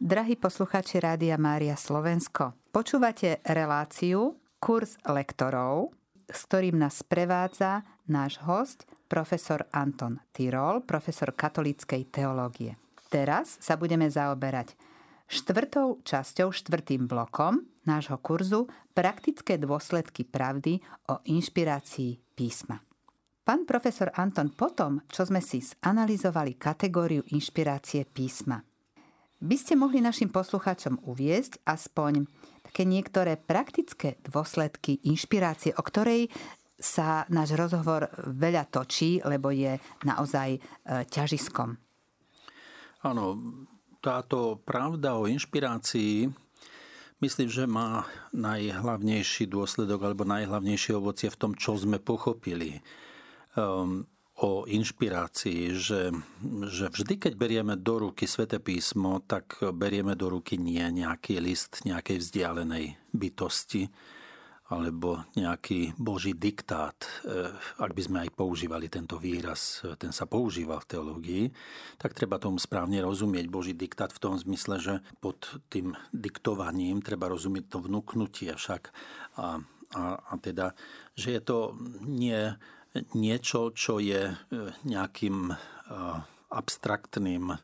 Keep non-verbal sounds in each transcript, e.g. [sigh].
Drahí poslucháči Rádia Mária Slovensko, počúvate reláciu Kurs lektorov, s ktorým nás prevádza náš host, profesor Anton Tyrol, profesor katolíckej teológie. Teraz sa budeme zaoberať štvrtou časťou, štvrtým blokom nášho kurzu Praktické dôsledky pravdy o inšpirácii písma. Pán profesor Anton, potom, čo sme si zanalizovali kategóriu inšpirácie písma, by ste mohli našim poslucháčom uviezť aspoň také niektoré praktické dôsledky inšpirácie, o ktorej sa náš rozhovor veľa točí, lebo je naozaj e, ťažiskom. Áno, táto pravda o inšpirácii myslím, že má najhlavnejší dôsledok alebo najhlavnejšie ovocie v tom, čo sme pochopili. Um, o inšpirácii, že, že vždy, keď berieme do ruky Svete písmo, tak berieme do ruky nie nejaký list nejakej vzdialenej bytosti alebo nejaký boží diktát, e, ak by sme aj používali tento výraz, ten sa používa v teológii, tak treba tomu správne rozumieť. Boží diktát v tom zmysle, že pod tým diktovaním treba rozumieť to vnúknutie však. A, a, a teda, že je to nie niečo, čo je e, nejakým e, abstraktným e,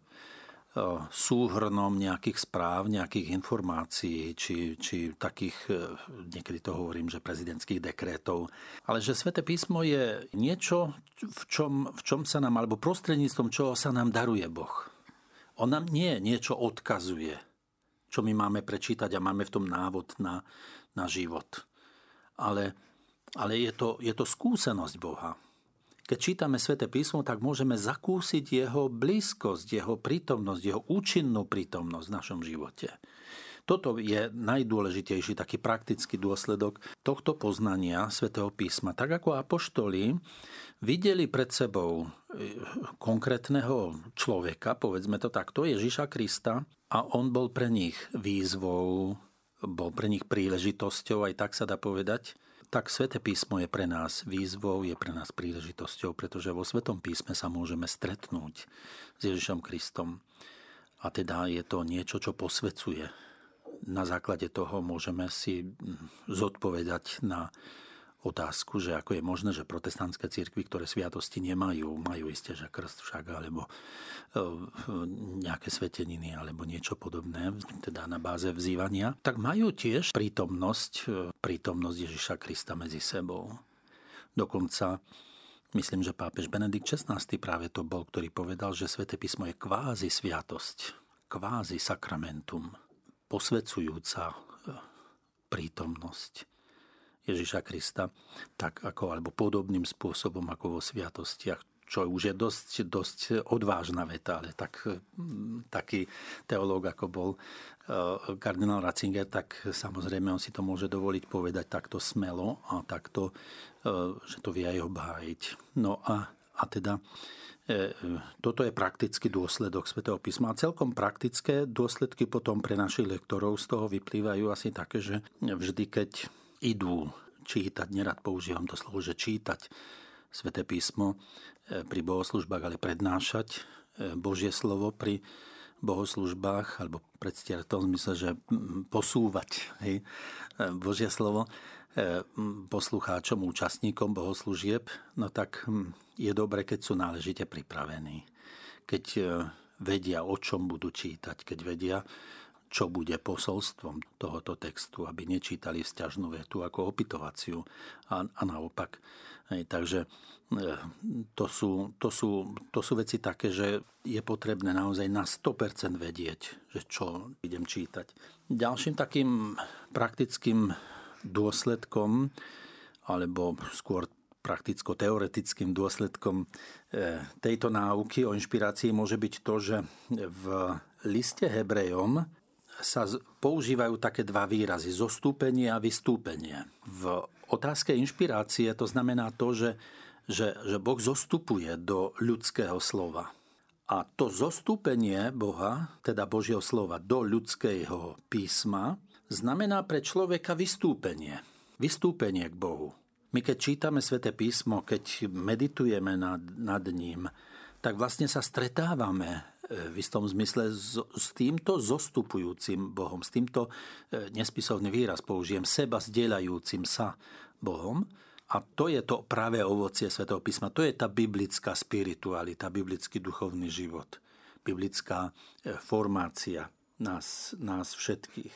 súhrnom nejakých správ, nejakých informácií, či, či takých, niekedy to hovorím, že prezidentských dekrétov. Ale že Svete písmo je niečo, v čom, v čom sa nám, alebo prostredníctvom čoho sa nám daruje Boh. On nám nie niečo odkazuje, čo my máme prečítať a máme v tom návod na, na život. Ale ale je to, je to skúsenosť Boha. Keď čítame sväté písmo, tak môžeme zakúsiť jeho blízkosť, jeho prítomnosť, jeho účinnú prítomnosť v našom živote. Toto je najdôležitejší taký praktický dôsledok tohto poznania svätého písma. Tak ako apoštoli videli pred sebou e, konkrétneho človeka, povedzme to takto, Ježiša Krista, a on bol pre nich výzvou, bol pre nich príležitosťou, aj tak sa dá povedať, tak Svete písmo je pre nás výzvou, je pre nás príležitosťou, pretože vo Svetom písme sa môžeme stretnúť s Ježišom Kristom. A teda je to niečo, čo posvecuje. Na základe toho môžeme si zodpovedať na otázku, že ako je možné, že protestantské cirkvy, ktoré sviatosti nemajú, majú isté, že krst však, alebo e, nejaké sveteniny, alebo niečo podobné, teda na báze vzývania, tak majú tiež prítomnosť, e, prítomnosť Ježiša Krista medzi sebou. Dokonca myslím, že pápež Benedikt XVI práve to bol, ktorý povedal, že Svete písmo je kvázi sviatosť, kvázi sakramentum, posvedzujúca e, prítomnosť. Ježiša Krista, tak ako, alebo podobným spôsobom ako vo sviatostiach, čo už je dosť, dosť odvážna veta, ale tak, mm, taký teológ, ako bol eh, kardinál Ratzinger, tak samozrejme on si to môže dovoliť povedať takto smelo a takto, eh, že to vie aj obhájiť. No a, a teda eh, toto je praktický dôsledok svätého písma. A celkom praktické dôsledky potom pre našich lektorov z toho vyplývajú asi také, že vždy, keď idú čítať, nerad používam to slovo, že čítať Sveté písmo e, pri bohoslužbách, ale prednášať e, Božie slovo pri bohoslužbách, alebo predstierať v tom zmysle, že posúvať hej, e, Božie slovo poslucháčom, účastníkom bohoslužieb, no tak je dobre, keď sú náležite pripravení. Keď vedia, o čom budú čítať, keď vedia, čo bude posolstvom tohoto textu, aby nečítali vzťažnú vetu ako opitovaciu a, a naopak. Hej, takže e, to sú, to, sú, to sú veci také, že je potrebné naozaj na 100% vedieť, že čo idem čítať. Ďalším takým praktickým dôsledkom, alebo skôr prakticko-teoretickým dôsledkom e, tejto náuky o inšpirácii môže byť to, že v liste Hebrejom sa používajú také dva výrazy, zostúpenie a vystúpenie. V otázke inšpirácie to znamená to, že, že, že Boh zostupuje do ľudského slova. A to zostúpenie Boha, teda Božieho slova, do ľudského písma, znamená pre človeka vystúpenie. Vystúpenie k Bohu. My keď čítame sväté písmo, keď meditujeme nad, nad ním, tak vlastne sa stretávame v istom zmysle s, s týmto zostupujúcim Bohom, s týmto e, nespisovný výraz použijem, seba zdieľajúcim sa Bohom. A to je to práve ovocie Svetého písma. To je tá biblická spiritualita, biblický duchovný život, biblická e, formácia nás, nás všetkých.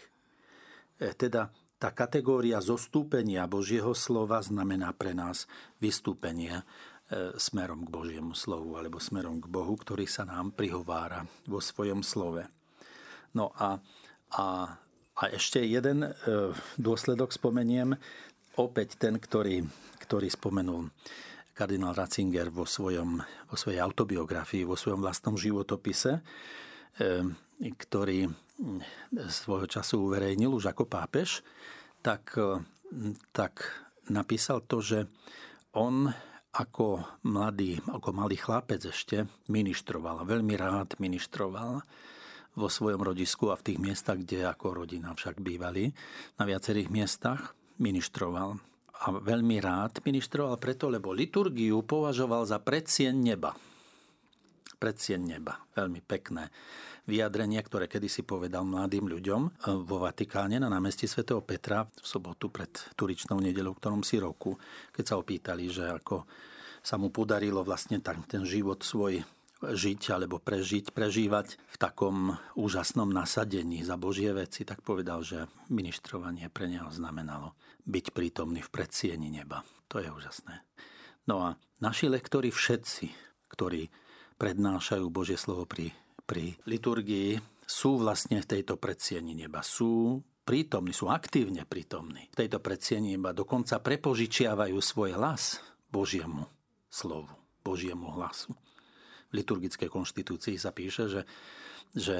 E, teda tá kategória zostúpenia Božieho slova znamená pre nás vystúpenie smerom k Božiemu slovu alebo smerom k Bohu, ktorý sa nám prihovára vo svojom slove. No a, a, a ešte jeden e, dôsledok spomeniem, opäť ten, ktorý, ktorý spomenul kardinál Ratzinger vo, svojom, vo svojej autobiografii, vo svojom vlastnom životopise, e, ktorý svojho času uverejnil už ako pápež, tak, tak napísal to, že on ako mladý, ako malý chlapec ešte ministroval, veľmi rád ministroval vo svojom rodisku a v tých miestach, kde ako rodina však bývali, na viacerých miestach ministroval. A veľmi rád ministroval preto, lebo liturgiu považoval za predsien neba. Predsien neba. Veľmi pekné vyjadrenie, ktoré kedysi povedal mladým ľuďom vo Vatikáne na námestí svätého Petra v sobotu pred turičnou nedelou, ktorom si roku, keď sa opýtali, že ako sa mu podarilo vlastne ten život svoj žiť alebo prežiť, prežívať v takom úžasnom nasadení za Božie veci, tak povedal, že ministrovanie pre neho znamenalo byť prítomný v predsieni neba. To je úžasné. No a naši lektori všetci, ktorí prednášajú Božie slovo pri pri liturgii sú vlastne v tejto predsieni neba. Sú prítomní, sú aktívne prítomní. V tejto predsieni neba dokonca prepožičiavajú svoj hlas Božiemu slovu, Božiemu hlasu. V liturgickej konštitúcii sa píše, že, že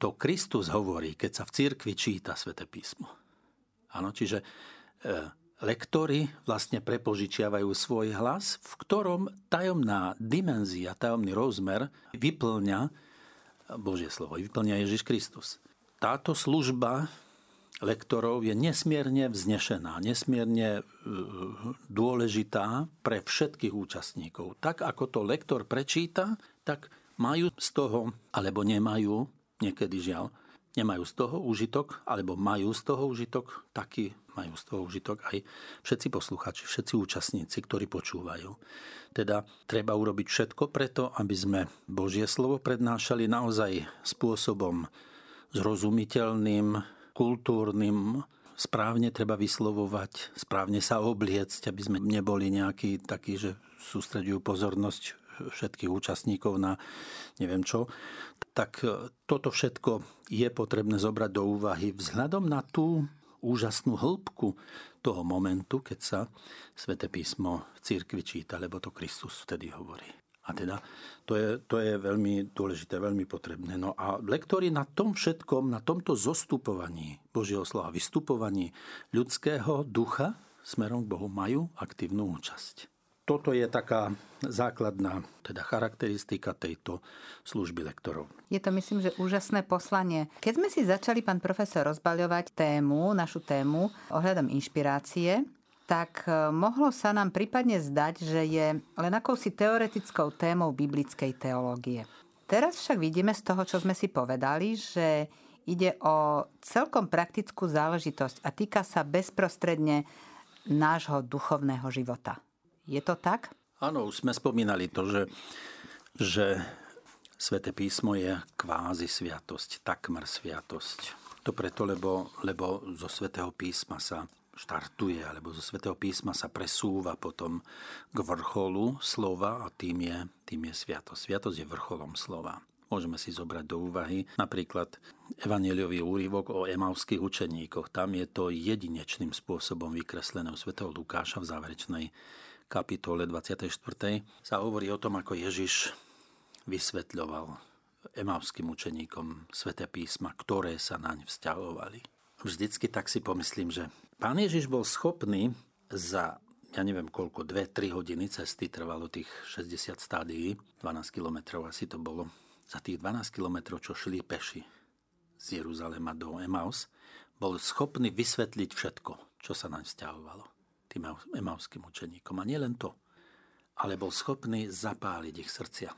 to Kristus hovorí, keď sa v cirkvi číta sväté písmo. Áno, čiže e, lektory vlastne prepožičiavajú svoj hlas, v ktorom tajomná dimenzia, tajomný rozmer vyplňa Božie slovo, vyplňa Ježiš Kristus. Táto služba lektorov je nesmierne vznešená, nesmierne e, dôležitá pre všetkých účastníkov. Tak ako to lektor prečíta, tak majú z toho, alebo nemajú, niekedy žiaľ, nemajú z toho užitok, alebo majú z toho užitok, taký majú z toho užitok aj všetci posluchači, všetci účastníci, ktorí počúvajú. Teda treba urobiť všetko preto, aby sme Božie slovo prednášali naozaj spôsobom zrozumiteľným, kultúrnym, správne treba vyslovovať, správne sa obliecť, aby sme neboli nejakí takí, že sústredujú pozornosť všetkých účastníkov na neviem čo, tak toto všetko je potrebné zobrať do úvahy vzhľadom na tú úžasnú hĺbku toho momentu, keď sa sväté písmo v církvi číta, lebo to Kristus vtedy hovorí. A teda to je, to je veľmi dôležité, veľmi potrebné. No a lektori na tom všetkom, na tomto zostupovaní Božieho slova, vystupovaní ľudského ducha smerom k Bohu majú aktívnu účasť toto je taká základná teda charakteristika tejto služby lektorov. Je to, myslím, že úžasné poslanie. Keď sme si začali, pán profesor, rozbaľovať tému, našu tému ohľadom inšpirácie, tak e, mohlo sa nám prípadne zdať, že je len akousi teoretickou témou biblickej teológie. Teraz však vidíme z toho, čo sme si povedali, že ide o celkom praktickú záležitosť a týka sa bezprostredne nášho duchovného života. Je to tak? Áno, už sme spomínali to, že, že Svete písmo je kvázi sviatosť, takmer sviatosť. To preto, lebo, lebo zo Svetého písma sa štartuje, alebo zo Svetého písma sa presúva potom k vrcholu slova a tým je, tým je sviatosť. Sviatosť je vrcholom slova. Môžeme si zobrať do úvahy napríklad evaneliový úrivok o emavských učeníkoch. Tam je to jedinečným spôsobom vykreslené u svätého Lukáša v záverečnej kapitole 24. sa hovorí o tom, ako Ježiš vysvetľoval emavským učeníkom Svete písma, ktoré sa naň vzťahovali. Vždycky tak si pomyslím, že pán Ježiš bol schopný za ja neviem koľko, 2-3 hodiny cesty trvalo tých 60 stádií, 12 kilometrov asi to bolo. Za tých 12 kilometrov, čo šli peši z Jeruzalema do Emaus, bol schopný vysvetliť všetko, čo sa naň vzťahovalo tým emavským učeníkom. A nielen to, ale bol schopný zapáliť ich srdcia.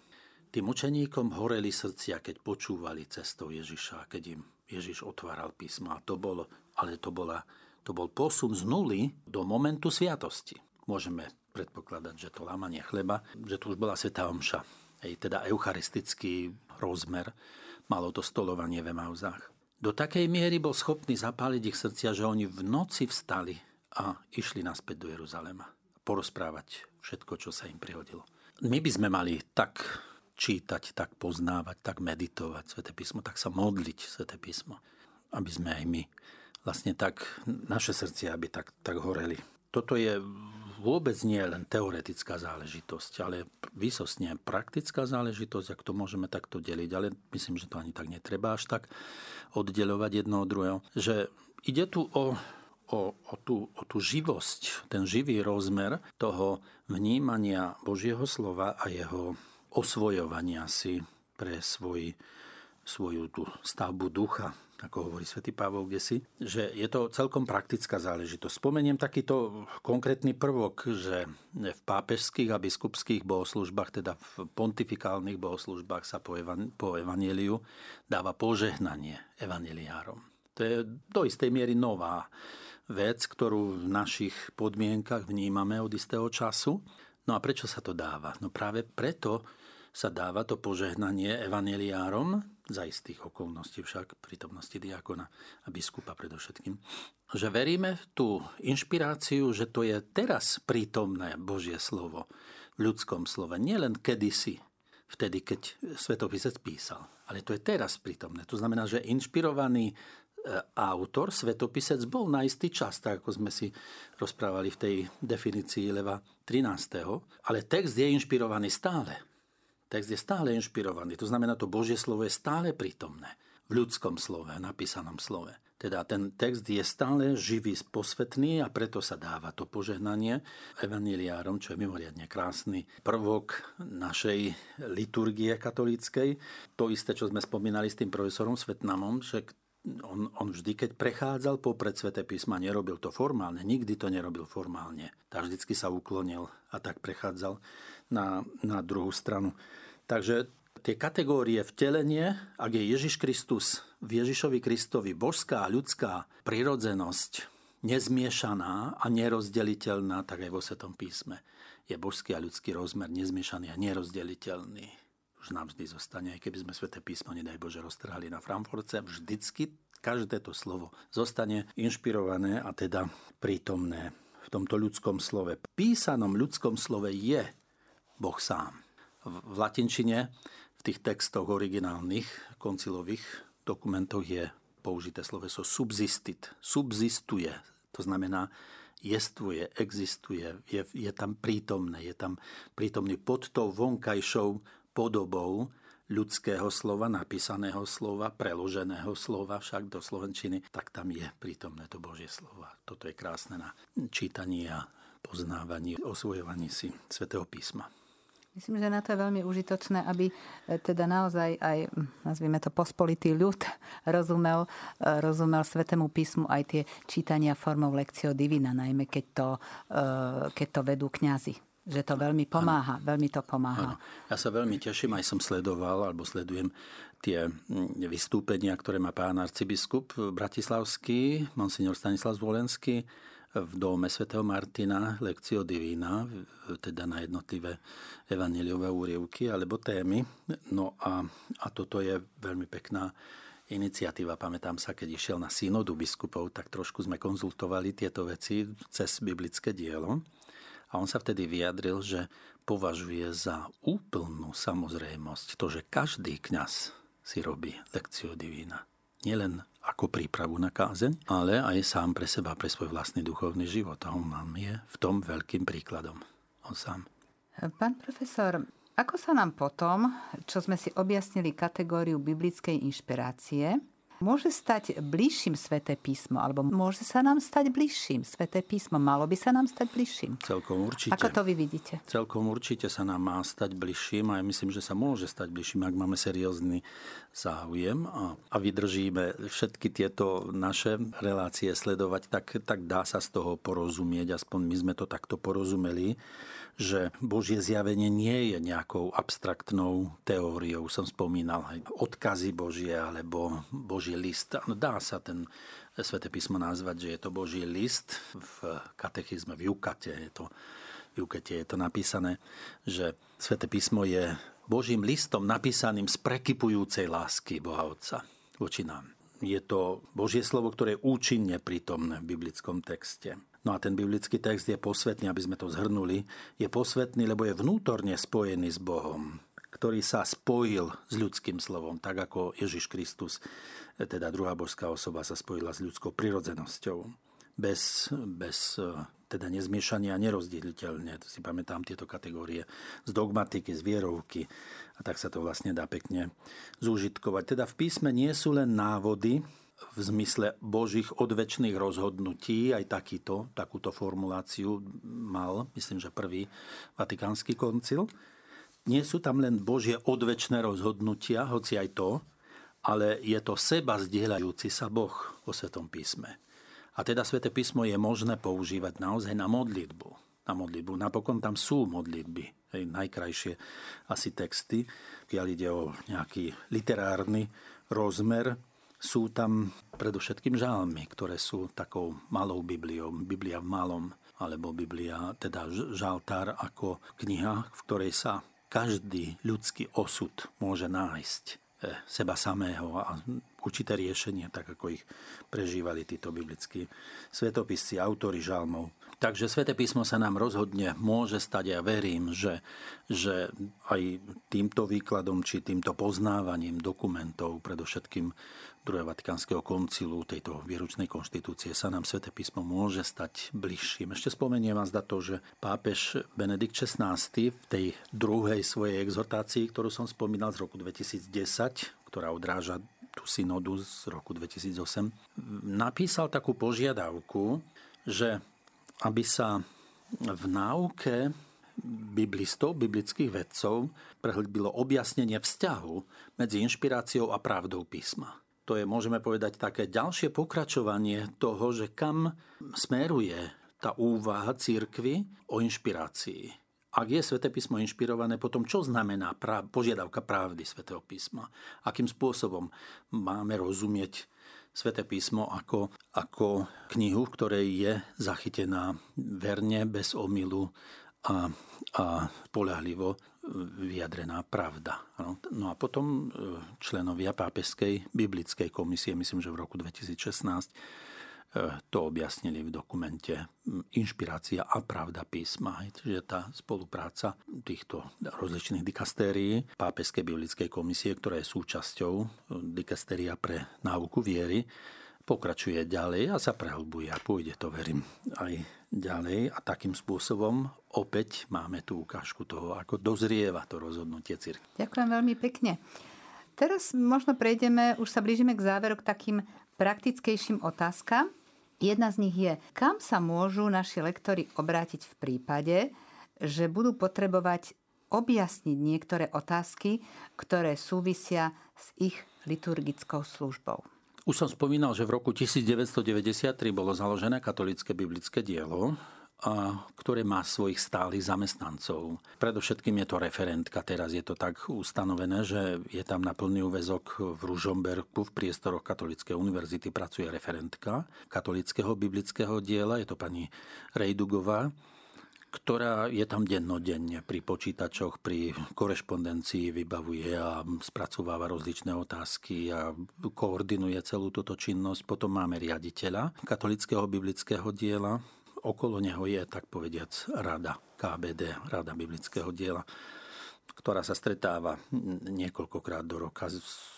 tým učeníkom horeli srdcia, keď počúvali cestou Ježiša, keď im Ježiš otváral písma. A to bol, ale to, bola, to bol posun z nuly do momentu sviatosti. Môžeme predpokladať, že to lámanie chleba, že tu už bola Svetá Omša, Ej, teda eucharistický rozmer, malo to stolovanie v Emauzách. Do takej miery bol schopný zapáliť ich srdcia, že oni v noci vstali a išli naspäť do Jeruzalema. Porozprávať všetko, čo sa im prihodilo. My by sme mali tak čítať, tak poznávať, tak meditovať Svete písmo, tak sa modliť Svete písmo, aby sme aj my vlastne tak, naše srdcia, aby tak, tak horeli. Toto je vôbec nie len teoretická záležitosť, ale výsostne praktická záležitosť, ak to môžeme takto deliť, ale myslím, že to ani tak netreba až tak oddelovať jedno od druhého, že ide tu o o, o, tú, o tú živosť, ten živý rozmer toho vnímania Božieho slova a jeho osvojovania si pre svoj, svoju tú stavbu ducha, ako hovorí svätý Pavol si, že je to celkom praktická záležitosť. Spomeniem takýto konkrétny prvok, že v pápežských a biskupských bohoslužbách, teda v pontifikálnych bohoslužbách sa po, evan, po evaníliu dáva požehnanie evaneliárom. To je do istej miery nová vec, ktorú v našich podmienkach vnímame od istého času. No a prečo sa to dáva? No práve preto, sa dáva to požehnanie evaneliárom, za istých okolností však, prítomnosti diakona a biskupa predovšetkým, že veríme v tú inšpiráciu, že to je teraz prítomné Božie slovo v ľudskom slove, nielen kedysi, vtedy, keď svetopisec písal, ale to je teraz prítomné. To znamená, že inšpirovaný autor, svetopisec, bol na istý čas, tak ako sme si rozprávali v tej definícii Leva 13. Ale text je inšpirovaný stále. Text je stále inšpirovaný, to znamená, to Božie slovo je stále prítomné v ľudskom slove, napísanom slove. Teda ten text je stále živý, posvetný a preto sa dáva to požehnanie evaniliárom, čo je mimoriadne krásny prvok našej liturgie katolíckej. To isté, čo sme spomínali s tým profesorom Svetnamom, že on, on vždy, keď prechádzal popred Svete písma, nerobil to formálne, nikdy to nerobil formálne. Tak vždycky sa uklonil a tak prechádzal na, na druhú stranu. Takže tie kategórie vtelenie, ak je Ježiš Kristus v Ježišovi Kristovi božská a ľudská prirodzenosť, nezmiešaná a nerozdeliteľná, tak aj vo Svetom písme je božský a ľudský rozmer nezmiešaný a nerozdeliteľný. Už nám vždy zostane, aj keby sme Sveté písmo, nedaj Bože, roztrhali na Frankfurtce, vždycky každé to slovo zostane inšpirované a teda prítomné v tomto ľudskom slove. Písanom ľudskom slove je Boh sám v latinčine, v tých textoch originálnych koncilových dokumentoch je použité sloveso subsistit. Subzistuje. To znamená, jestvuje, existuje, je, je tam prítomné, je tam prítomný pod tou vonkajšou podobou ľudského slova, napísaného slova, preloženého slova však do slovenčiny, tak tam je prítomné to Božie slova. Toto je krásne na čítanie a poznávanie, osvojovanie si svätého písma. Myslím, že na to je veľmi užitočné, aby e, teda naozaj aj, nazvime to, pospolitý ľud [laughs] rozumel, e, rozumel Svetému písmu aj tie čítania formou lekcio divina, najmä keď to, e, keď to vedú kňazi že to veľmi pomáha, ano. veľmi to pomáha. Ano. Ja sa veľmi teším, aj som sledoval, alebo sledujem tie vystúpenia, ktoré má pán arcibiskup Bratislavský, monsignor Stanislav Zvolenský, v dome svätého Martina Lekcio Divina, teda na jednotlivé evaneliové úrievky alebo témy. No a, a toto je veľmi pekná iniciatíva. Pamätám sa, keď išiel na synodu biskupov, tak trošku sme konzultovali tieto veci cez biblické dielo. A on sa vtedy vyjadril, že považuje za úplnú samozrejmosť to, že každý kňaz si robí lekciu divína. Nielen ako prípravu na kázeň, ale aj sám pre seba, pre svoj vlastný duchovný život. A on nám je v tom veľkým príkladom. On sám. Pán profesor, ako sa nám potom, čo sme si objasnili kategóriu biblickej inšpirácie, môže stať bližším sveté písmo, alebo môže sa nám stať bližším sveté písmo? Malo by sa nám stať bližším? Celkom určite. Ako to vy vidíte? Celkom určite sa nám má stať bližším a ja myslím, že sa môže stať bližším, ak máme seriózny záujem a, a vydržíme všetky tieto naše relácie sledovať, tak, tak dá sa z toho porozumieť, aspoň my sme to takto porozumeli že Božie zjavenie nie je nejakou abstraktnou teóriou. Som spomínal aj odkazy Božie alebo Boží list. No, dá sa ten Svete písmo nazvať, že je to Boží list. V katechizme, v Jukate je to, v Jukate je to napísané, že Svete písmo je Božím listom napísaným z prekypujúcej lásky Boha Otca voči nám. Je to Božie slovo, ktoré je účinne prítomné v biblickom texte. No a ten biblický text je posvetný, aby sme to zhrnuli. Je posvetný, lebo je vnútorne spojený s Bohom, ktorý sa spojil s ľudským slovom, tak ako Ježiš Kristus, teda druhá božská osoba, sa spojila s ľudskou prirodzenosťou. Bez, bez teda nezmiešania nerozdieliteľne. To si pamätám tieto kategórie z dogmatiky, z vierovky. A tak sa to vlastne dá pekne zúžitkovať. Teda v písme nie sú len návody, v zmysle Božích odvečných rozhodnutí, aj takýto, takúto formuláciu mal, myslím, že prvý Vatikánsky koncil. Nie sú tam len Božie odvečné rozhodnutia, hoci aj to, ale je to seba zdieľajúci sa Boh vo Svetom písme. A teda Sveté písmo je možné používať naozaj na modlitbu. Na modlitbu. Napokon tam sú modlitby, hej, najkrajšie asi texty, keď ide o nejaký literárny rozmer, sú tam predovšetkým žálmy, ktoré sú takou malou Bibliou, Biblia v malom, alebo Biblia, teda žaltár ako kniha, v ktorej sa každý ľudský osud môže nájsť e, seba samého a určité riešenie, tak ako ich prežívali títo biblickí svetopisci, autory žalmov. Takže Svete písmo sa nám rozhodne môže stať a ja verím, že, že aj týmto výkladom či týmto poznávaním dokumentov, predovšetkým druhého Vatikánskeho koncilu, tejto výručnej konštitúcie, sa nám Svete písmo môže stať bližším. Ešte spomeniem vás za to, že pápež Benedikt XVI v tej druhej svojej exhortácii, ktorú som spomínal z roku 2010, ktorá odráža tú synodu z roku 2008, napísal takú požiadavku, že aby sa v náuke biblistov, biblických vedcov prehlbilo objasnenie vzťahu medzi inšpiráciou a pravdou písma. To je, môžeme povedať, také ďalšie pokračovanie toho, že kam smeruje tá úvaha církvy o inšpirácii. Ak je Sveté písmo inšpirované, potom čo znamená práv, požiadavka pravdy Svetého písma? Akým spôsobom máme rozumieť Sveté písmo ako, ako knihu, v ktorej je zachytená verne, bez omylu a, a polahlivo vyjadrená pravda. No a potom e, členovia pápežskej biblickej komisie, myslím, že v roku 2016, e, to objasnili v dokumente Inšpirácia a pravda písma. Čiže tá spolupráca týchto rozličných dikastérií Pápežskej biblickej komisie, ktorá je súčasťou e, dikastéria pre náuku viery, pokračuje ďalej a sa prehlbuje a pôjde to, verím, aj ďalej. A takým spôsobom opäť máme tú ukážku toho, ako dozrieva to rozhodnutie cirkvi. Ďakujem veľmi pekne. Teraz možno prejdeme, už sa blížime k záveru k takým praktickejším otázkam. Jedna z nich je, kam sa môžu naši lektori obrátiť v prípade, že budú potrebovať objasniť niektoré otázky, ktoré súvisia s ich liturgickou službou. Už som spomínal, že v roku 1993 bolo založené katolické biblické dielo, a, ktoré má svojich stálych zamestnancov. Predovšetkým je to referentka, teraz je to tak ustanovené, že je tam na plný úvezok v Ružomberku v priestoroch Katolíckej univerzity pracuje referentka katolického biblického diela, je to pani Rejdugová ktorá je tam dennodenne pri počítačoch, pri korešpondencii vybavuje a spracováva rozličné otázky a koordinuje celú túto činnosť. Potom máme riaditeľa katolického biblického diela, okolo neho je, tak povediac, rada KBD, rada biblického diela, ktorá sa stretáva niekoľkokrát do roka,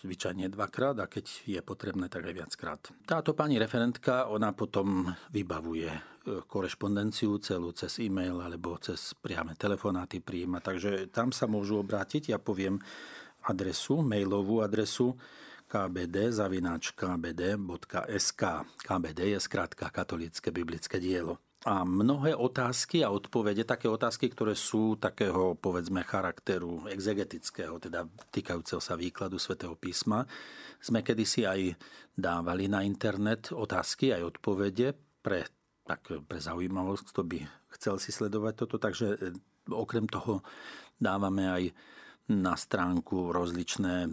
zvyčajne dvakrát a keď je potrebné, tak aj viackrát. Táto pani referentka, ona potom vybavuje e, korešpondenciu celú cez e-mail alebo cez priame telefonáty príjma, takže tam sa môžu obrátiť. Ja poviem adresu, mailovú adresu kbd.kbd.sk. KBD je skrátka katolické biblické dielo. A mnohé otázky a odpovede, také otázky, ktoré sú takého, povedzme, charakteru exegetického, teda týkajúceho sa výkladu svätého písma, sme kedysi aj dávali na internet otázky aj odpovede pre, tak, pre zaujímavosť, kto by chcel si sledovať toto. Takže e, okrem toho dávame aj na stránku rozličné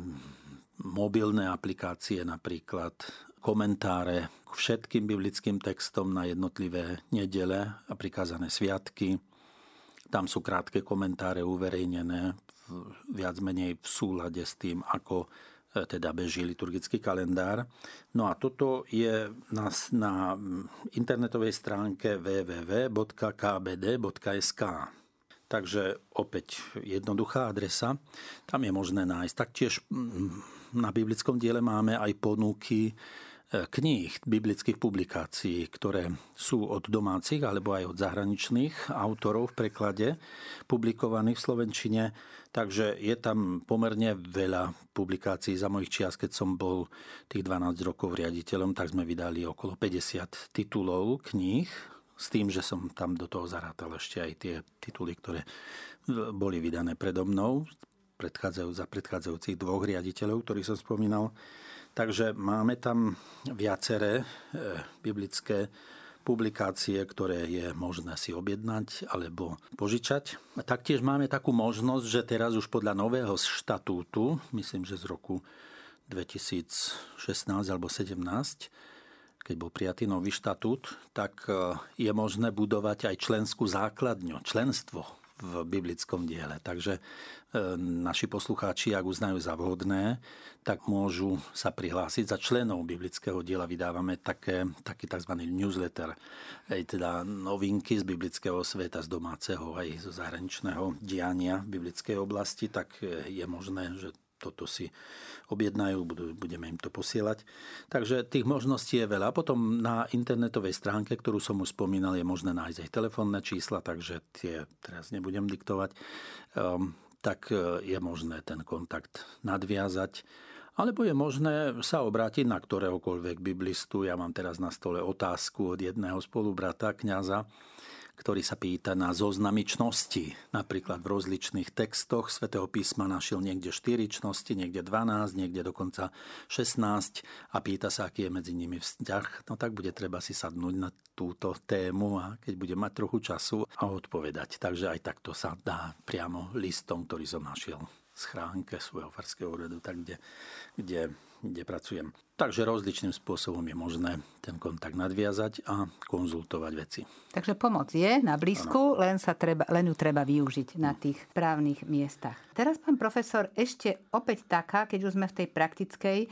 mobilné aplikácie, napríklad komentáre k všetkým biblickým textom na jednotlivé nedele a prikázané sviatky. Tam sú krátke komentáre uverejnené viac menej v súlade s tým, ako e, teda beží liturgický kalendár. No a toto je na, na internetovej stránke www.kbd.sk. Takže opäť jednoduchá adresa. Tam je možné nájsť. Taktiež na biblickom diele máme aj ponuky kníh, biblických publikácií, ktoré sú od domácich alebo aj od zahraničných autorov v preklade, publikovaných v Slovenčine. Takže je tam pomerne veľa publikácií za mojich čias, keď som bol tých 12 rokov riaditeľom, tak sme vydali okolo 50 titulov kníh, s tým, že som tam do toho zarátal ešte aj tie tituly, ktoré boli vydané predo mnou predchádzajú, za predchádzajúcich dvoch riaditeľov, ktorých som spomínal. Takže máme tam viaceré e, biblické publikácie, ktoré je možné si objednať alebo požičať. A taktiež máme takú možnosť, že teraz už podľa nového štatútu, myslím, že z roku 2016 alebo 17, keď bol prijatý nový štatút, tak e, je možné budovať aj členskú základňu, členstvo v biblickom diele. Takže e, naši poslucháči, ak uznajú za vhodné, tak môžu sa prihlásiť. Za členov biblického diela vydávame také, taký tzv. newsletter, aj teda novinky z biblického sveta, z domáceho aj zo zahraničného diania v biblickej oblasti, tak e, je možné, že toto si objednajú, budeme im to posielať. Takže tých možností je veľa. Potom na internetovej stránke, ktorú som už spomínal, je možné nájsť aj telefónne čísla, takže tie teraz nebudem diktovať. Um, tak e, je možné ten kontakt nadviazať. Alebo je možné sa obrátiť na ktoréhokoľvek biblistu. Ja mám teraz na stole otázku od jedného spolubrata, kňaza, ktorý sa pýta na zoznamy čnosti. Napríklad v rozličných textoch svätého písma našiel niekde 4 čnosti, niekde 12, niekde dokonca 16 a pýta sa, aký je medzi nimi vzťah. No tak bude treba si sadnúť na túto tému a keď bude mať trochu času a odpovedať. Takže aj takto sa dá priamo listom, ktorý som našiel schránke svojho farského úradu, tak kde, kde kde pracujem. Takže rozličným spôsobom je možné ten kontakt nadviazať a konzultovať veci. Takže pomoc je na blízku, len, sa treba, len ju treba využiť na tých právnych miestach. Teraz, pán profesor, ešte opäť taká, keď už sme v tej praktickej, e,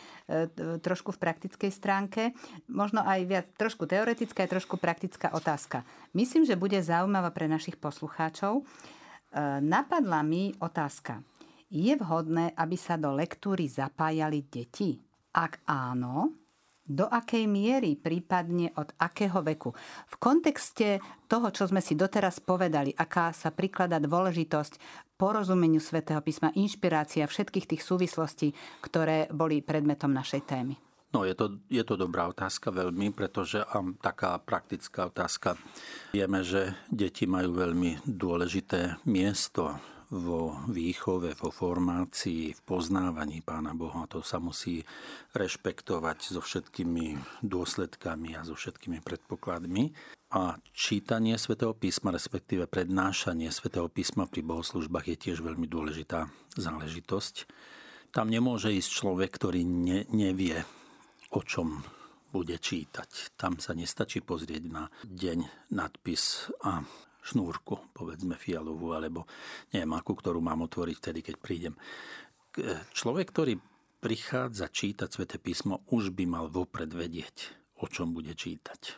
trošku v praktickej stránke, možno aj viac trošku teoretická, aj trošku praktická otázka. Myslím, že bude zaujímavá pre našich poslucháčov. E, napadla mi otázka. Je vhodné, aby sa do lektúry zapájali deti? Ak áno, do akej miery, prípadne od akého veku. V kontexte toho, čo sme si doteraz povedali, aká sa priklada dôležitosť porozumeniu svätého písma, inšpirácia všetkých tých súvislostí, ktoré boli predmetom našej témy. No, je to, je to dobrá otázka veľmi, pretože um, taká praktická otázka. Vieme, že deti majú veľmi dôležité miesto vo výchove, vo formácii, v poznávaní Pána Boha. To sa musí rešpektovať so všetkými dôsledkami a so všetkými predpokladmi. A čítanie svätého písma, respektíve prednášanie svätého písma pri bohoslužbách je tiež veľmi dôležitá záležitosť. Tam nemôže ísť človek, ktorý ne, nevie, o čom bude čítať. Tam sa nestačí pozrieť na deň, nadpis a šnúrku, povedzme fialovú, alebo neviem akú, ktorú mám otvoriť vtedy, keď prídem. Človek, ktorý prichádza čítať sväté písmo, už by mal vopred vedieť, o čom bude čítať.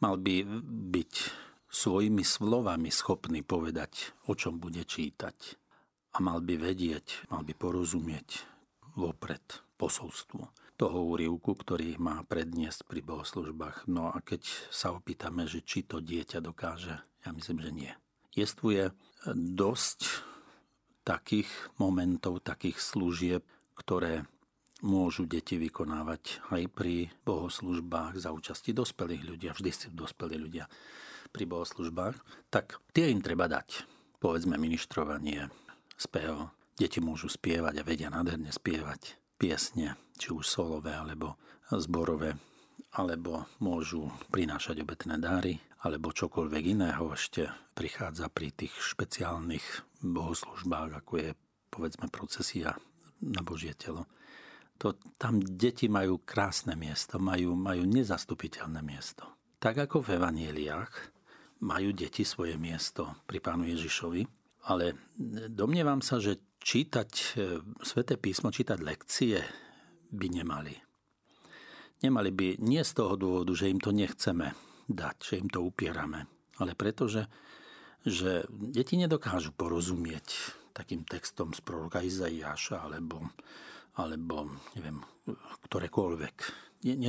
Mal by byť svojimi slovami schopný povedať, o čom bude čítať. A mal by vedieť, mal by porozumieť vopred posolstvo toho úrivku, ktorý má predniesť pri bohoslužbách. No a keď sa opýtame, že či to dieťa dokáže ja myslím, že nie. Jestvuje dosť takých momentov, takých služieb, ktoré môžu deti vykonávať aj pri bohoslužbách za účasti dospelých ľudí, vždy si dospelí ľudia pri bohoslužbách, tak tie im treba dať. Povedzme ministrovanie, spev. Deti môžu spievať a vedia nádherne spievať piesne, či už solové alebo zborové, alebo môžu prinášať obetné dáry, alebo čokoľvek iného ešte prichádza pri tých špeciálnych bohoslužbách, ako je povedzme procesia na Božie telo to, tam deti majú krásne miesto, majú, majú nezastupiteľné miesto. Tak ako v evanieliách majú deti svoje miesto pri pánu Ježišovi, ale domnievam sa, že čítať e, sväté písmo, čítať lekcie by nemali. Nemali by nie z toho dôvodu, že im to nechceme dať, že im to upierame, ale preto, že, že deti nedokážu porozumieť takým textom z proroka Izaiáša alebo alebo neviem, ktorékoľvek.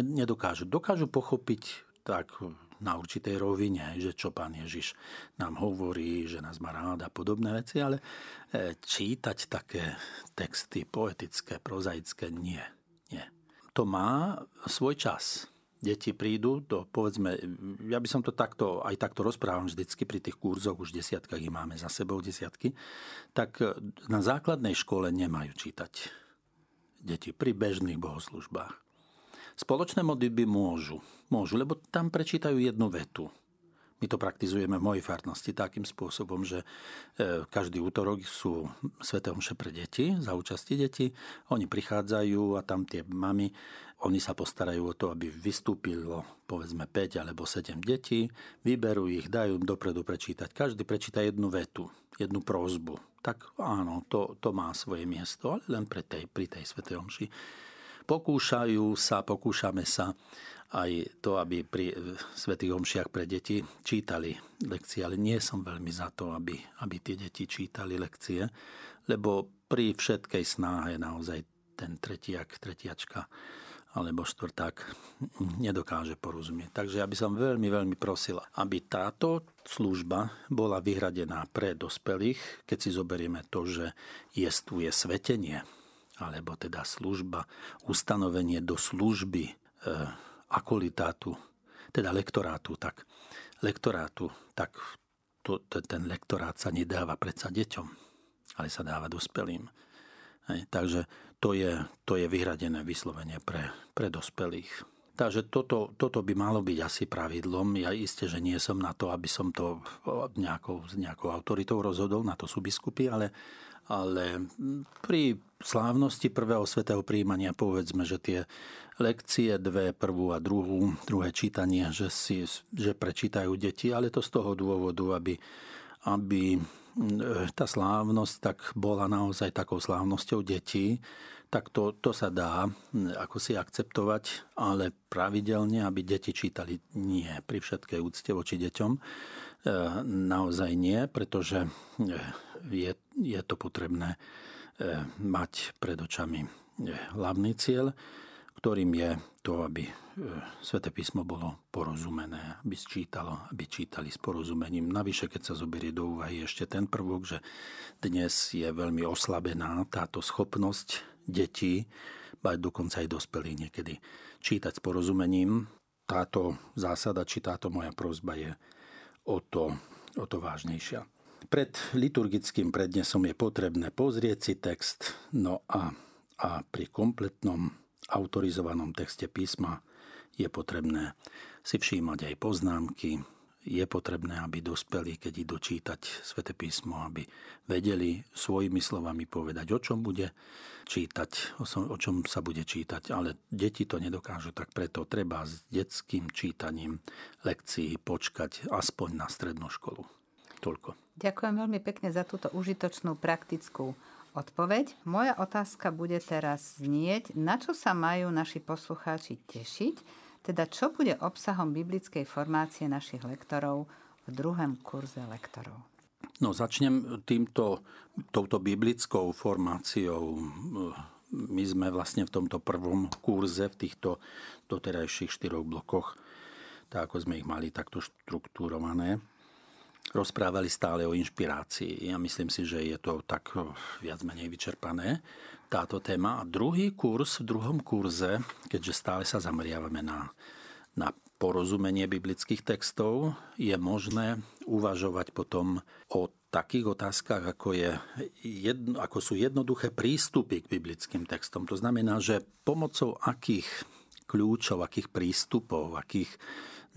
Nedokážu. Dokážu pochopiť tak na určitej rovine, že čo pán Ježiš nám hovorí, že nás má rád a podobné veci, ale e, čítať také texty poetické, prozaické, nie. nie. To má svoj čas. Deti prídu, to povedzme, ja by som to takto, aj takto rozprávam vždycky pri tých kurzoch, už desiatkách ich máme za sebou, desiatky, tak na základnej škole nemajú čítať deti pri bežných bohoslužbách. Spoločné modlitby môžu, môžu, lebo tam prečítajú jednu vetu. My to praktizujeme v mojej farnosti takým spôsobom, že e, každý útorok sú sveté omše pre deti, za účasti detí. Oni prichádzajú a tam tie mamy, oni sa postarajú o to, aby vystúpilo povedzme 5 alebo 7 detí, vyberú ich, dajú im dopredu prečítať. Každý prečíta jednu vetu, jednu prozbu. Tak áno, to, to má svoje miesto, ale len pre tej, pri tej svetej omši. Pokúšajú sa, pokúšame sa aj to, aby pri svetých omšiach pre deti čítali lekcie, ale nie som veľmi za to, aby, aby tie deti čítali lekcie, lebo pri všetkej snahe naozaj ten tretiak, tretiačka alebo štvrták nedokáže porozumieť. Takže ja by som veľmi, veľmi prosil, aby táto služba bola vyhradená pre dospelých, keď si zoberieme to, že jestuje svetenie, alebo teda služba, ustanovenie do služby e, akolitátu, teda lektorátu, tak lektorátu, tak to, ten lektorát sa nedáva predsa deťom, ale sa dáva dospelým. Hej, takže to je, to je vyhradené vyslovene pre, pre dospelých. Takže toto, toto by malo byť asi pravidlom. Ja isté, že nie som na to, aby som to nejakou, nejakou autoritou rozhodol, na to sú biskupy, ale, ale pri slávnosti prvého svetého príjmania povedzme, že tie lekcie dve, prvú a druhú, druhé čítanie, že, si, že prečítajú deti, ale to z toho dôvodu, aby, aby tá slávnosť tak bola naozaj takou slávnosťou detí, tak to, to sa dá ako si akceptovať, ale pravidelne, aby deti čítali nie pri všetkej úcte voči deťom. E, naozaj nie, pretože e, je, je to potrebné mať pred očami hlavný cieľ ktorým je to, aby e, Svete písmo bolo porozumené, aby čítalo, aby čítali s porozumením. Navyše, keď sa zoberie do úvahy ešte ten prvok, že dnes je veľmi oslabená táto schopnosť detí, bať dokonca aj dospelí niekedy, čítať s porozumením. Táto zásada, či táto moja prozba je o to, o to vážnejšia. Pred liturgickým prednesom je potrebné pozrieť si text, no a, a pri kompletnom autorizovanom texte písma je potrebné si všímať aj poznámky, je potrebné, aby dospeli, keď idú čítať Svete písmo, aby vedeli svojimi slovami povedať, o čom bude čítať, o čom sa bude čítať, ale deti to nedokážu, tak preto treba s detským čítaním lekcií počkať aspoň na strednú školu. Toľko. Ďakujem veľmi pekne za túto užitočnú praktickú odpoveď. Moja otázka bude teraz znieť, na čo sa majú naši poslucháči tešiť, teda čo bude obsahom biblickej formácie našich lektorov v druhom kurze lektorov. No začnem týmto, touto biblickou formáciou. My sme vlastne v tomto prvom kurze, v týchto doterajších štyroch blokoch, tak ako sme ich mali takto štruktúrované. Rozprávali stále o inšpirácii. Ja myslím si, že je to tak viac menej vyčerpané táto téma. A druhý kurz, v druhom kurze, keďže stále sa zameriavame na, na porozumenie biblických textov, je možné uvažovať potom o takých otázkach, ako, je jedno, ako sú jednoduché prístupy k biblickým textom. To znamená, že pomocou akých kľúčov, akých prístupov, akých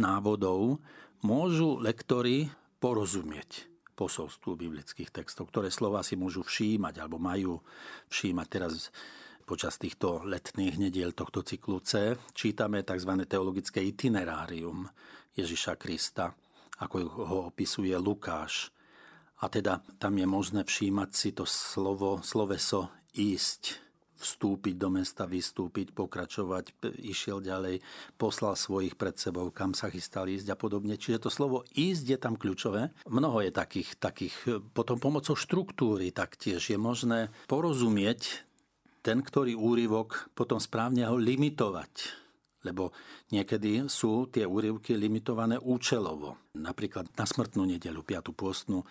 návodov môžu lektory porozumieť posolstvu biblických textov, ktoré slova si môžu všímať alebo majú všímať teraz počas týchto letných nediel tohto cyklu C. Čítame tzv. teologické itinerárium Ježiša Krista, ako ho opisuje Lukáš. A teda tam je možné všímať si to slovo, sloveso ísť vstúpiť do mesta, vystúpiť, pokračovať, išiel ďalej, poslal svojich pred sebou, kam sa chystal ísť a podobne. Čiže to slovo ísť je tam kľúčové. Mnoho je takých, takých potom pomocou štruktúry taktiež je možné porozumieť ten, ktorý úryvok, potom správne ho limitovať lebo niekedy sú tie úryvky limitované účelovo. Napríklad na smrtnú nedelu, 5. pôstnu,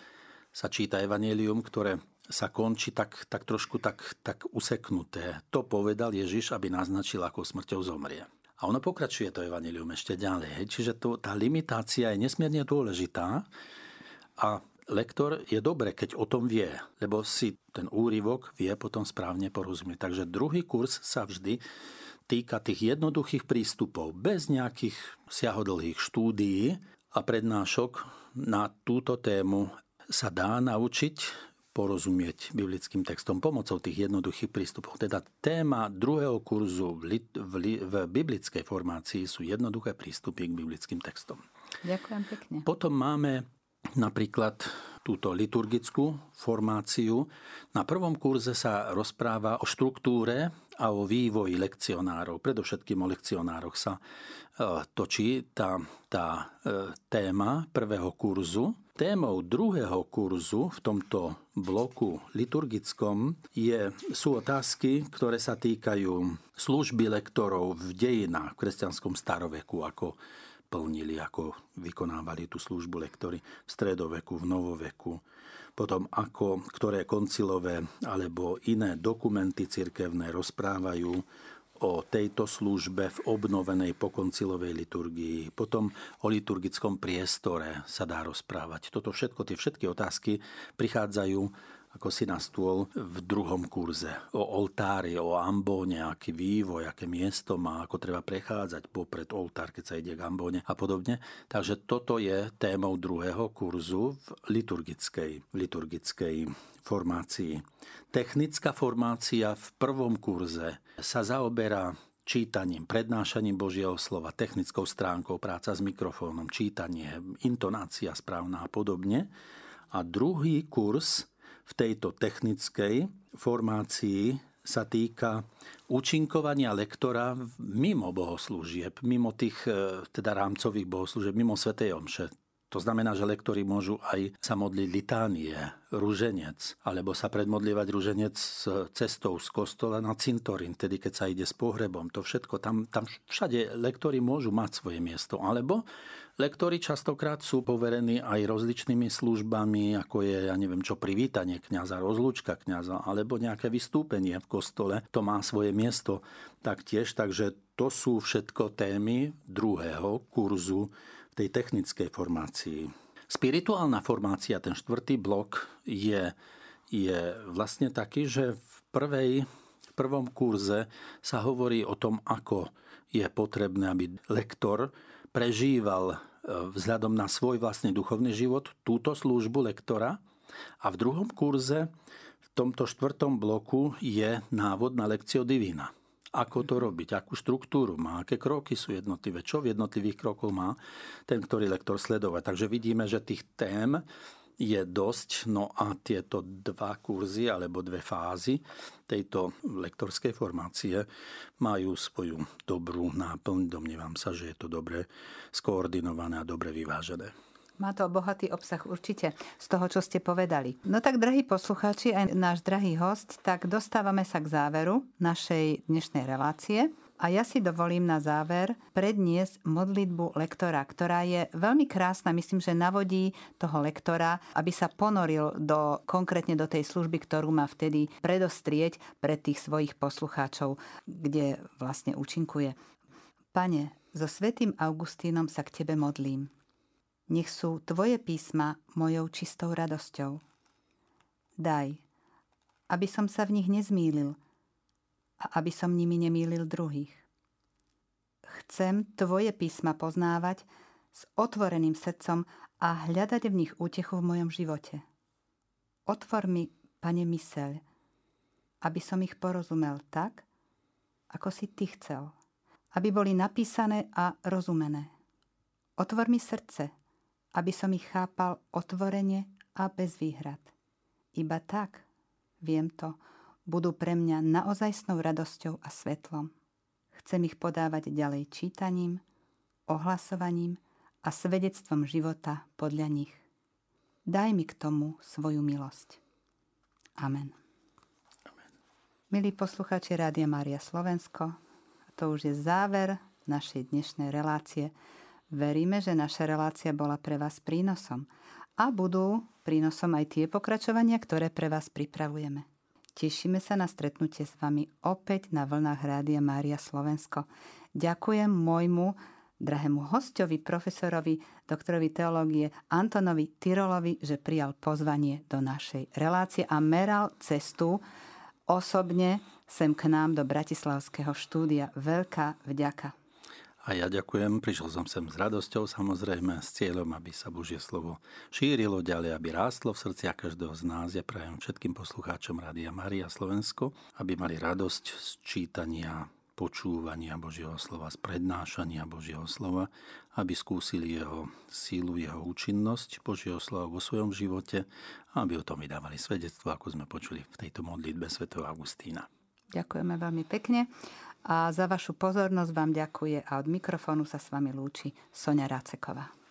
sa číta evanelium, ktoré sa končí tak, tak trošku tak, tak useknuté. To povedal Ježiš, aby naznačil, ako smrťou zomrie. A ono pokračuje to evanilium ešte ďalej. Čiže to, tá limitácia je nesmierne dôležitá a lektor je dobre, keď o tom vie, lebo si ten úryvok vie potom správne porozumieť. Takže druhý kurz sa vždy týka tých jednoduchých prístupov, bez nejakých siahodlhých štúdií a prednášok na túto tému sa dá naučiť porozumieť biblickým textom pomocou tých jednoduchých prístupov. Teda téma druhého kurzu v, lit, v, li, v biblickej formácii sú jednoduché prístupy k biblickým textom. Ďakujem pekne. Potom máme napríklad túto liturgickú formáciu. Na prvom kurze sa rozpráva o štruktúre a o vývoji lekcionárov. Predovšetkým o lekcionároch sa e, točí tá, tá e, téma prvého kurzu. Témou druhého kurzu v tomto bloku liturgickom je, sú otázky, ktoré sa týkajú služby lektorov v dejinách v kresťanskom staroveku, ako plnili, ako vykonávali tú službu lektory v stredoveku, v novoveku, potom ako ktoré koncilové alebo iné dokumenty cirkevné rozprávajú o tejto službe v obnovenej pokoncilovej liturgii. Potom o liturgickom priestore sa dá rozprávať. Toto všetko, tie všetky otázky prichádzajú ako si na stôl v druhom kurze. O oltári, o ambóne, aký vývoj, aké miesto má, ako treba prechádzať popred oltár, keď sa ide k ambóne a podobne. Takže toto je témou druhého kurzu v liturgickej, liturgickej formácii. Technická formácia v prvom kurze sa zaoberá čítaním, prednášaním Božieho slova, technickou stránkou, práca s mikrofónom, čítanie, intonácia správna a podobne. A druhý kurz v tejto technickej formácii sa týka účinkovania lektora mimo bohoslúžieb, mimo tých e, teda rámcových bohoslúžieb, mimo Svetej Omše. To znamená, že lektori môžu aj sa modliť litánie, rúženec, alebo sa predmodlievať rúženec s cestou z kostola na cintorín, tedy keď sa ide s pohrebom. To všetko, tam, tam všade lektori môžu mať svoje miesto. Alebo lektori častokrát sú poverení aj rozličnými službami, ako je, ja neviem čo, privítanie kňaza, rozlúčka kňaza, alebo nejaké vystúpenie v kostole. To má svoje miesto taktiež, takže to sú všetko témy druhého kurzu v tej technickej formácii. Spirituálna formácia, ten štvrtý blok, je, je vlastne taký, že v, prvej, v prvom kurze sa hovorí o tom, ako je potrebné, aby lektor prežíval e, vzhľadom na svoj vlastný duchovný život túto službu lektora. A v druhom kurze, v tomto štvrtom bloku, je návod na lekcio divina ako to robiť, akú štruktúru má, aké kroky sú jednotlivé, čo v jednotlivých krokoch má ten, ktorý lektor sledovať. Takže vidíme, že tých tém je dosť, no a tieto dva kurzy alebo dve fázy tejto lektorskej formácie majú svoju dobrú náplň. Domnievam sa, že je to dobre skoordinované a dobre vyvážené. Má to bohatý obsah určite z toho, čo ste povedali. No tak, drahí poslucháči, aj náš drahý host, tak dostávame sa k záveru našej dnešnej relácie. A ja si dovolím na záver predniesť modlitbu lektora, ktorá je veľmi krásna. Myslím, že navodí toho lektora, aby sa ponoril do, konkrétne do tej služby, ktorú má vtedy predostrieť pre tých svojich poslucháčov, kde vlastne účinkuje. Pane, so svetým Augustínom sa k Tebe modlím. Nech sú Tvoje písma mojou čistou radosťou. Daj, aby som sa v nich nezmýlil, a aby som nimi nemýlil druhých. Chcem Tvoje písma poznávať s otvoreným srdcom a hľadať v nich útechu v mojom živote. Otvor mi, Pane, myseľ, aby som ich porozumel tak, ako si Ty chcel. Aby boli napísané a rozumené. Otvor mi srdce, aby som ich chápal otvorene a bez výhrad. Iba tak, viem to, budú pre mňa naozajstnou radosťou a svetlom. Chcem ich podávať ďalej čítaním, ohlasovaním a svedectvom života podľa nich. Daj mi k tomu svoju milosť. Amen. Amen. Milí posluchači Rádia Mária Slovensko, to už je záver našej dnešnej relácie. Veríme, že naša relácia bola pre vás prínosom a budú prínosom aj tie pokračovania, ktoré pre vás pripravujeme. Tešíme sa na stretnutie s vami opäť na vlnách Rádia Mária Slovensko. Ďakujem môjmu drahému hostovi, profesorovi, doktorovi teológie Antonovi Tyrolovi, že prijal pozvanie do našej relácie a meral cestu osobne sem k nám do Bratislavského štúdia. Veľká vďaka. A ja ďakujem, prišiel som sem s radosťou, samozrejme, s cieľom, aby sa Božie slovo šírilo ďalej, aby rástlo v srdciach každého z nás. Ja prajem všetkým poslucháčom Rádia Maria Slovensko, aby mali radosť z čítania, počúvania Božieho slova, z prednášania Božieho slova, aby skúsili jeho sílu, jeho účinnosť Božieho slova vo svojom živote a aby o tom vydávali svedectvo, ako sme počuli v tejto modlitbe Sv. Augustína. Ďakujeme veľmi pekne a za vašu pozornosť vám ďakuje a od mikrofónu sa s vami lúči Sonia Ráceková.